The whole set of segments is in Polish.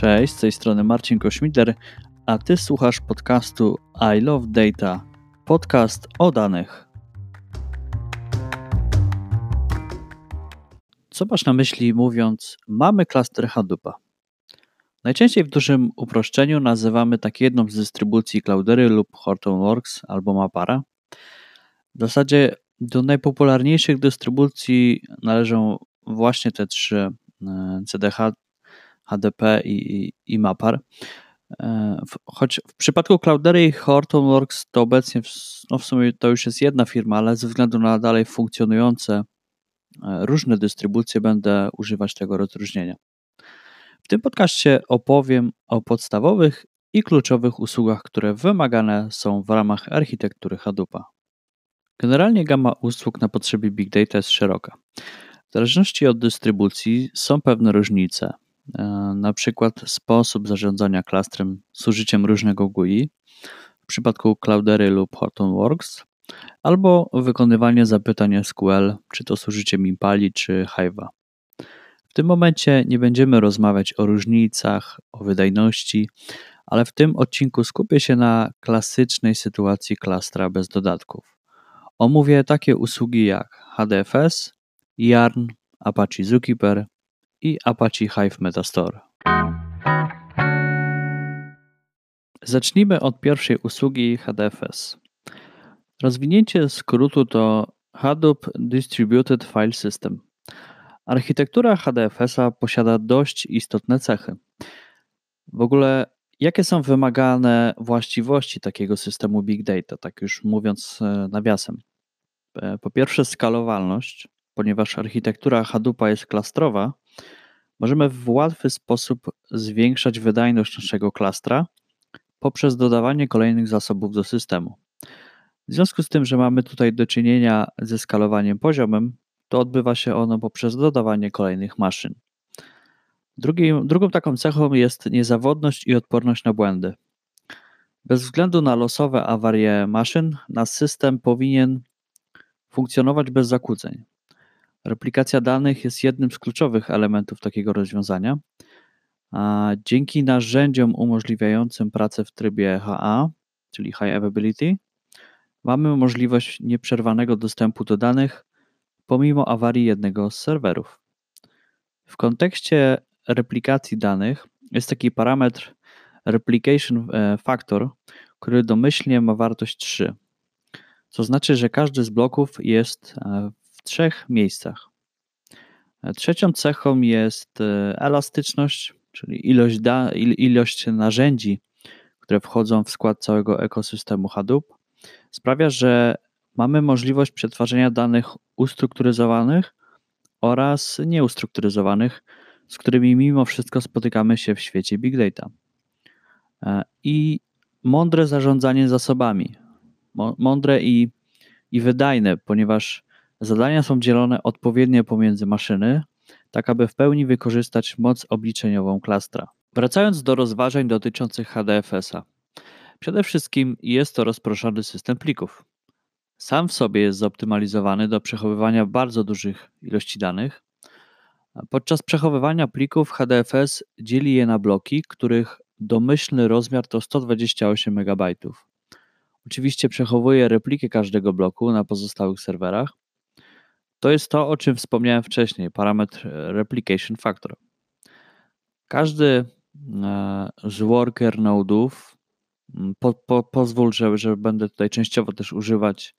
Cześć, z tej strony Marcin Kośmider, a ty słuchasz podcastu I Love Data, podcast o danych. Co masz na myśli mówiąc mamy klaster Hadoopa? Najczęściej w dużym uproszczeniu nazywamy tak jedną z dystrybucji Cloudery lub Hortonworks albo Mapara. W zasadzie do najpopularniejszych dystrybucji należą właśnie te trzy e, CDH, HDP i, i Mapar. E, choć w przypadku Cloudery i Hortonworks to obecnie w, no w sumie to już jest jedna firma, ale ze względu na dalej funkcjonujące e, różne dystrybucje będę używać tego rozróżnienia. W tym podcaście opowiem o podstawowych i kluczowych usługach, które wymagane są w ramach architektury Hadoopa. Generalnie gama usług na potrzeby Big Data jest szeroka. W zależności od dystrybucji są pewne różnice, na przykład sposób zarządzania klastrem z użyciem różnego GUI w przypadku Cloudery lub Hortonworks, albo wykonywanie zapytań SQL, czy to z użyciem Impali czy Hive'a. W tym momencie nie będziemy rozmawiać o różnicach, o wydajności, ale w tym odcinku skupię się na klasycznej sytuacji klastra bez dodatków. Omówię takie usługi jak HDFS, Yarn, Apache Zookeeper i Apache Hive Metastore. Zacznijmy od pierwszej usługi HDFS. Rozwinięcie skrótu to Hadoop Distributed File System. Architektura HDFS-a posiada dość istotne cechy. W ogóle, jakie są wymagane właściwości takiego systemu Big Data, tak już mówiąc e, nawiasem? E, po pierwsze, skalowalność, ponieważ architektura Hadoopa jest klastrowa, możemy w łatwy sposób zwiększać wydajność naszego klastra poprzez dodawanie kolejnych zasobów do systemu. W związku z tym, że mamy tutaj do czynienia ze skalowaniem poziomem, to odbywa się ono poprzez dodawanie kolejnych maszyn. drugą taką cechą jest niezawodność i odporność na błędy. Bez względu na losowe awarie maszyn, nasz system powinien funkcjonować bez zakłóceń. Replikacja danych jest jednym z kluczowych elementów takiego rozwiązania. A dzięki narzędziom umożliwiającym pracę w trybie HA, czyli High Availability, mamy możliwość nieprzerwanego dostępu do danych pomimo awarii jednego z serwerów. W kontekście replikacji danych jest taki parametr Replication e, Factor, który domyślnie ma wartość 3 co znaczy, że każdy z bloków jest e, trzech miejscach. E, trzecią cechą jest e, elastyczność, czyli ilość, da, ilość narzędzi, które wchodzą w skład całego ekosystemu Hadoop, sprawia, że mamy możliwość przetwarzania danych ustrukturyzowanych oraz nieustrukturyzowanych, z którymi mimo wszystko spotykamy się w świecie big data. I mądre zarządzanie zasobami, mądre i, i wydajne, ponieważ zadania są dzielone odpowiednio pomiędzy maszyny, tak aby w pełni wykorzystać moc obliczeniową klastra. Wracając do rozważań dotyczących HDFS-a. Przede wszystkim jest to rozproszony system plików. Sam w sobie jest zoptymalizowany do przechowywania bardzo dużych ilości danych. Podczas przechowywania plików HDFS dzieli je na bloki, których domyślny rozmiar to 128 MB. Oczywiście przechowuje replikę każdego bloku na pozostałych serwerach. To jest to, o czym wspomniałem wcześniej, parametr e, replication factor. Każdy e, z worker nodów, po, po, pozwól, że, że będę tutaj częściowo też używać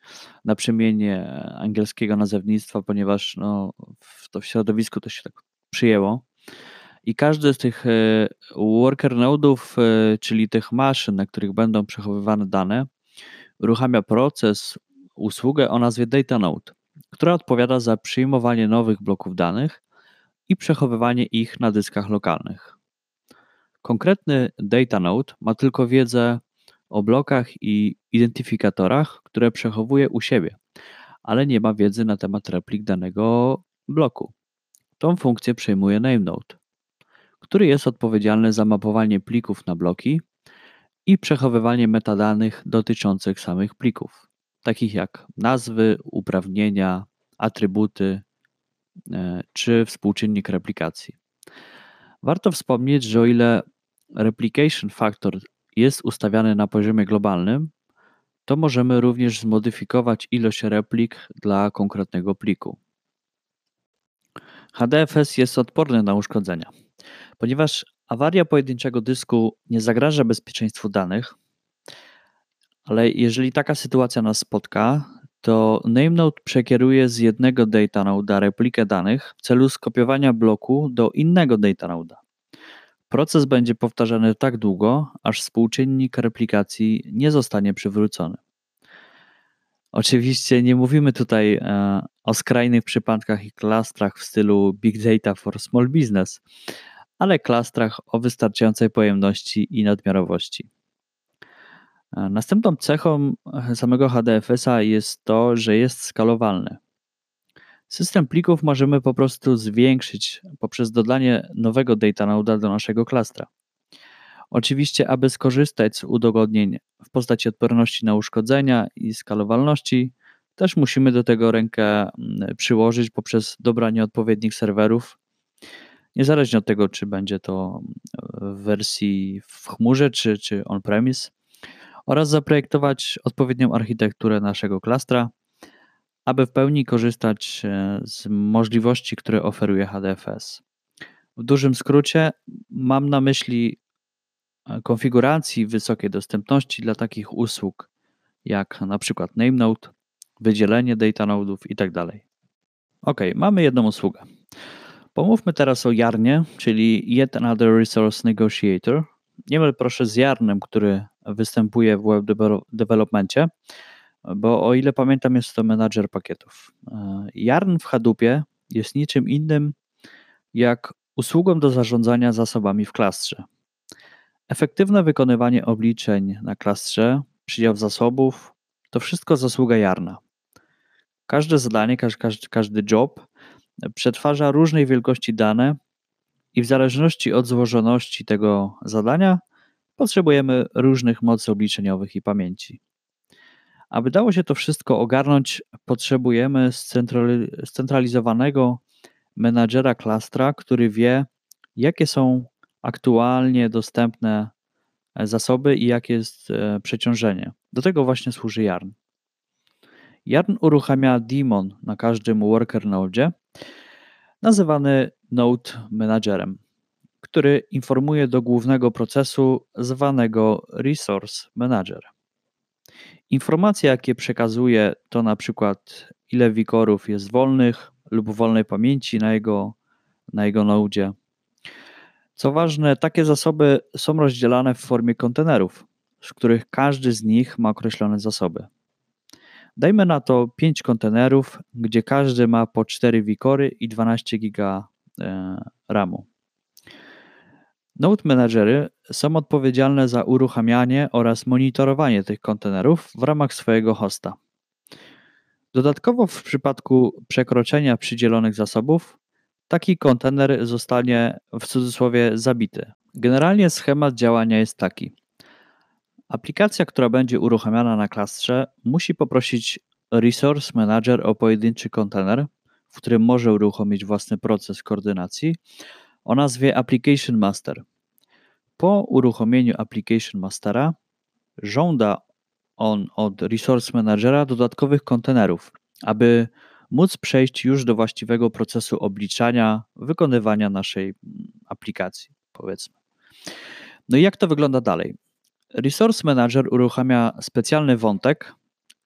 naprzemiennie angielskiego nazewnictwa, ponieważ no, w, to w środowisku to się tak przyjęło. I każdy z tych e, worker nodów, czyli tych maszyn, na których będą przechowywane dane, uruchamia proces, usługę o nazwie DataNode, która odpowiada za przyjmowanie nowych bloków danych i przechowywanie ich na dyskach lokalnych. Konkretny DataNode ma tylko wiedzę o blokach i identyfikatorach, które przechowuje u siebie, ale nie ma wiedzy na temat replik danego bloku. Tą funkcję przejmuje NameNode, który jest odpowiedzialny za mapowanie plików na bloki i przechowywanie metadanych dotyczących samych plików, takich jak nazwy, uprawnienia, atrybuty e, czy współczynnik replikacji. Warto wspomnieć, że o ile replication factor jest ustawiany na poziomie globalnym, to możemy również zmodyfikować ilość replik dla konkretnego pliku. HDFS jest odporny na uszkodzenia. Ponieważ awaria pojedynczego dysku nie zagraża bezpieczeństwu danych, ale jeżeli taka sytuacja nas spotka, to NameNode przekieruje z jednego data node'a replikę danych w celu skopiowania bloku do innego data node'a. Proces będzie powtarzany tak długo, aż współczynnik replikacji nie zostanie przywrócony. Oczywiście nie mówimy tutaj e, o skrajnych przypadkach i klastrach w stylu Big Data for Small Business, ale klastrach o wystarczającej pojemności i nadmiarowości. E, następną cechą samego HDFS-a jest to, że jest skalowalny. System plików możemy po prostu zwiększyć poprzez dodanie nowego data node'a do naszego klastra. Oczywiście, aby skorzystać z udogodnień w postaci odporności na uszkodzenia i skalowalności, też musimy do tego rękę mm, przyłożyć poprzez dobranie odpowiednich serwerów, niezależnie od tego, czy będzie to w wersji w chmurze czy, czy on-premise, oraz zaprojektować odpowiednią architekturę naszego klastra, aby w pełni korzystać e, z możliwości, które oferuje HDFS. W dużym skrócie mam na myśli e, konfiguracji wysokiej dostępności dla takich usług jak na przykład NameNode, wydzielenie data nodów itd. Tak ok, mamy jedną usługę. Pomówmy teraz o Jarnie, czyli Yet Another Resource Negotiator. Nie myl proszę z Jarnem, który występuje w web developmentie, bo o ile pamiętam, jest to menadżer pakietów. E, Yarn w Hadoopie jest niczym innym jak usługą do zarządzania zasobami w klastrze. Efektywne wykonywanie obliczeń na klastrze, przydział zasobów, to wszystko zasługa Jarna. Każde zadanie, każdy, każdy job przetwarza różnej wielkości dane i w zależności od złożoności tego zadania potrzebujemy różnych mocy obliczeniowych i pamięci. Aby dało się to wszystko ogarnąć, potrzebujemy scentralizowanego menadżera klastra, który wie, jakie są aktualnie dostępne zasoby i jakie jest e, przeciążenie. Do tego właśnie służy Yarn. Yarn uruchamia daemon na każdym worker node, nazywany node managerem, który informuje do głównego procesu zwanego resource manager. Informacje, jakie przekazuje, to na przykład ile wikorów jest wolnych lub wolnej pamięci na jego, na jego node. Co ważne, takie zasoby są rozdzielane w formie kontenerów, z których każdy z nich ma określone zasoby. Dajmy na to 5 kontenerów, gdzie każdy ma po 4 wikory i 12 giga e, RAMu. Node Managery są odpowiedzialne za uruchamianie oraz monitorowanie tych kontenerów w ramach swojego hosta. Dodatkowo w przypadku przekroczenia przydzielonych zasobów, taki kontener zostanie w cudzysłowie zabity. Generalnie schemat działania jest taki. Aplikacja, która będzie uruchamiana na klastrze, musi poprosić Resource Manager o pojedynczy kontener, w którym może uruchomić własny proces koordynacji o nazwie Application Master. Po uruchomieniu Application Mastera żąda on od Resource Managera dodatkowych kontenerów, aby móc przejść już do właściwego procesu obliczania, wykonywania naszej aplikacji, powiedzmy. No i jak to wygląda dalej? Resource Manager uruchamia specjalny wątek,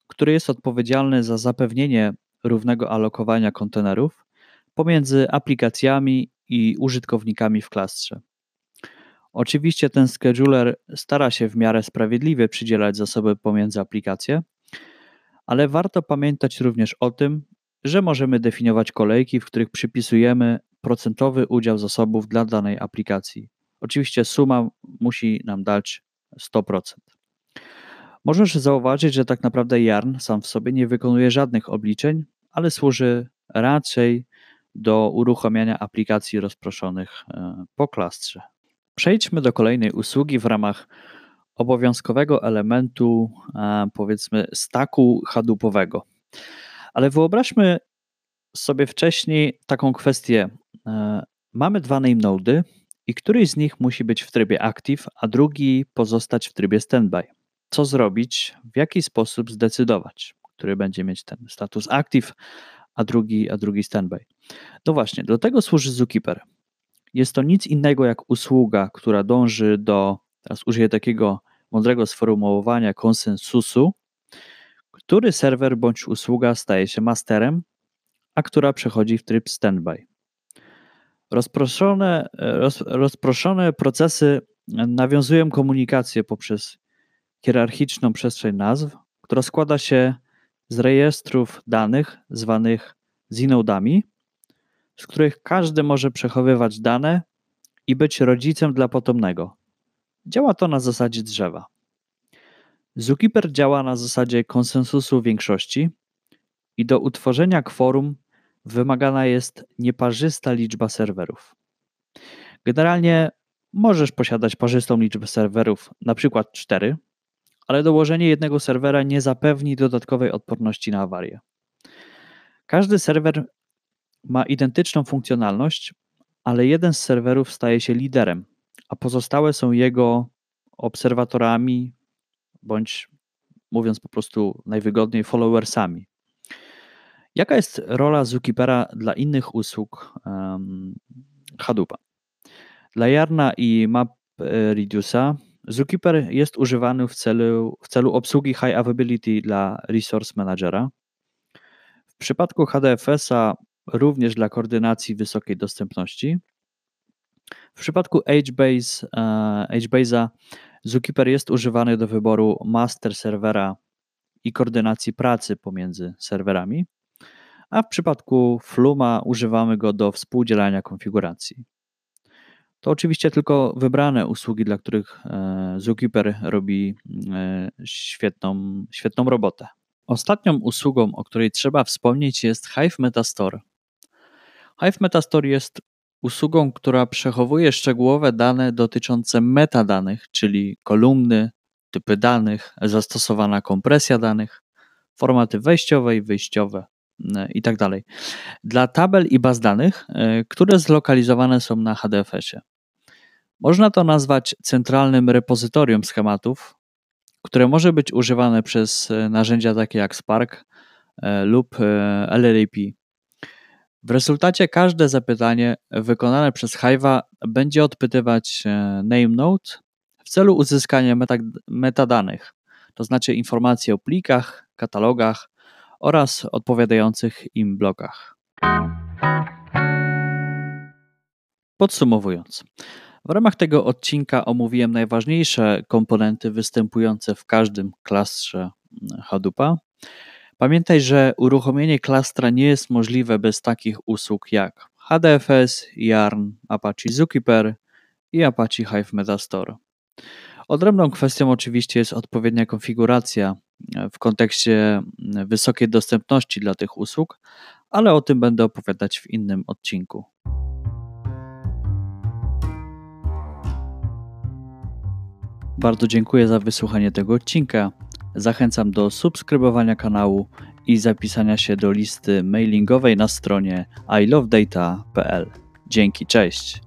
który jest odpowiedzialny za zapewnienie równego alokowania kontenerów pomiędzy aplikacjami i użytkownikami w klastrze. Oczywiście ten scheduler stara się w miarę sprawiedliwie przydzielać zasoby pomiędzy aplikacje, ale warto pamiętać również o tym, że możemy definiować kolejki, w których przypisujemy procentowy udział zasobów dla danej aplikacji. Oczywiście suma musi nam dać 100%. Możesz zauważyć, że tak naprawdę Yarn sam w sobie nie wykonuje żadnych obliczeń, ale służy raczej do uruchamiania aplikacji rozproszonych e, po klastrze. Przejdźmy do kolejnej usługi w ramach obowiązkowego elementu, e, powiedzmy, staku hadoopowego. Ale wyobraźmy sobie wcześniej taką kwestię. E, mamy dwa name nody i któryś z nich musi być w trybie active, a drugi pozostać w trybie standby. Co zrobić, w jaki sposób zdecydować, który będzie mieć ten status active, a drugi, a drugi standby. No właśnie, do tego służy Zookeeper. Jest to nic innego jak usługa, która dąży do, teraz użyję takiego mądrego sformułowania, konsensusu, który serwer bądź usługa staje się masterem, a która przechodzi w tryb standby. Rozproszone, roz, rozproszone procesy nawiązują komunikację poprzez hierarchiczną przestrzeń nazw, która składa się z rejestrów danych zwanych zinodami, z których każdy może przechowywać dane i być rodzicem dla potomnego. Działa to na zasadzie drzewa. Zookeeper działa na zasadzie konsensusu większości i do utworzenia kworum wymagana jest nieparzysta liczba serwerów. Generalnie możesz posiadać parzystą liczbę serwerów, na przykład 4, ale dołożenie jednego serwera nie zapewni dodatkowej odporności na awarię. Każdy serwer ma identyczną funkcjonalność, ale jeden z serwerów staje się liderem, a pozostałe są jego obserwatorami bądź mówiąc po prostu najwygodniej followersami. Jaka jest rola Zookeepera dla innych usług um, Hadoopa? Dla Yarna i MapReduce'a Zookeeper jest używany w celu, w celu obsługi High Availability dla Resource Managera. W przypadku HDFS-a również dla koordynacji wysokiej dostępności. W przypadku HBase, HBase'a Zookeeper jest używany do wyboru master serwera i koordynacji pracy pomiędzy serwerami a w przypadku Fluma używamy go do współdzielania konfiguracji. To oczywiście tylko wybrane usługi, dla których e, Zookeeper robi e, świetną, świetną robotę. Ostatnią usługą, o której trzeba wspomnieć, jest Hive Metastore. Hive Metastore jest usługą, która przechowuje szczegółowe dane dotyczące metadanych, czyli kolumny, typy danych, zastosowana kompresja danych, formaty wejściowe i wyjściowe, i tak dalej. Dla tabel i baz danych, e, które zlokalizowane są na HDFS-ie. Można to nazwać centralnym repozytorium schematów, które może być używane przez e, narzędzia takie jak Spark e, lub LLAP. W rezultacie każde zapytanie wykonane przez Hive'a będzie odpytywać name node w celu uzyskania metadanych, to znaczy informacji o plikach, katalogach, oraz odpowiadających im blokach. Podsumowując, w ramach tego odcinka omówiłem najważniejsze komponenty występujące w każdym klastrze Hadoopa. Pamiętaj, że uruchomienie klastra nie jest możliwe bez takich usług jak HDFS, Yarn, Apache Zookeeper i Apache Hive Metastore. Odrębną kwestią oczywiście jest odpowiednia konfiguracja w kontekście wysokiej dostępności dla tych usług, ale o tym będę opowiadać w innym odcinku. Bardzo dziękuję za wysłuchanie tego odcinka. Zachęcam do subskrybowania kanału i zapisania się do listy mailingowej na stronie ilovedata.pl. Dzięki, cześć.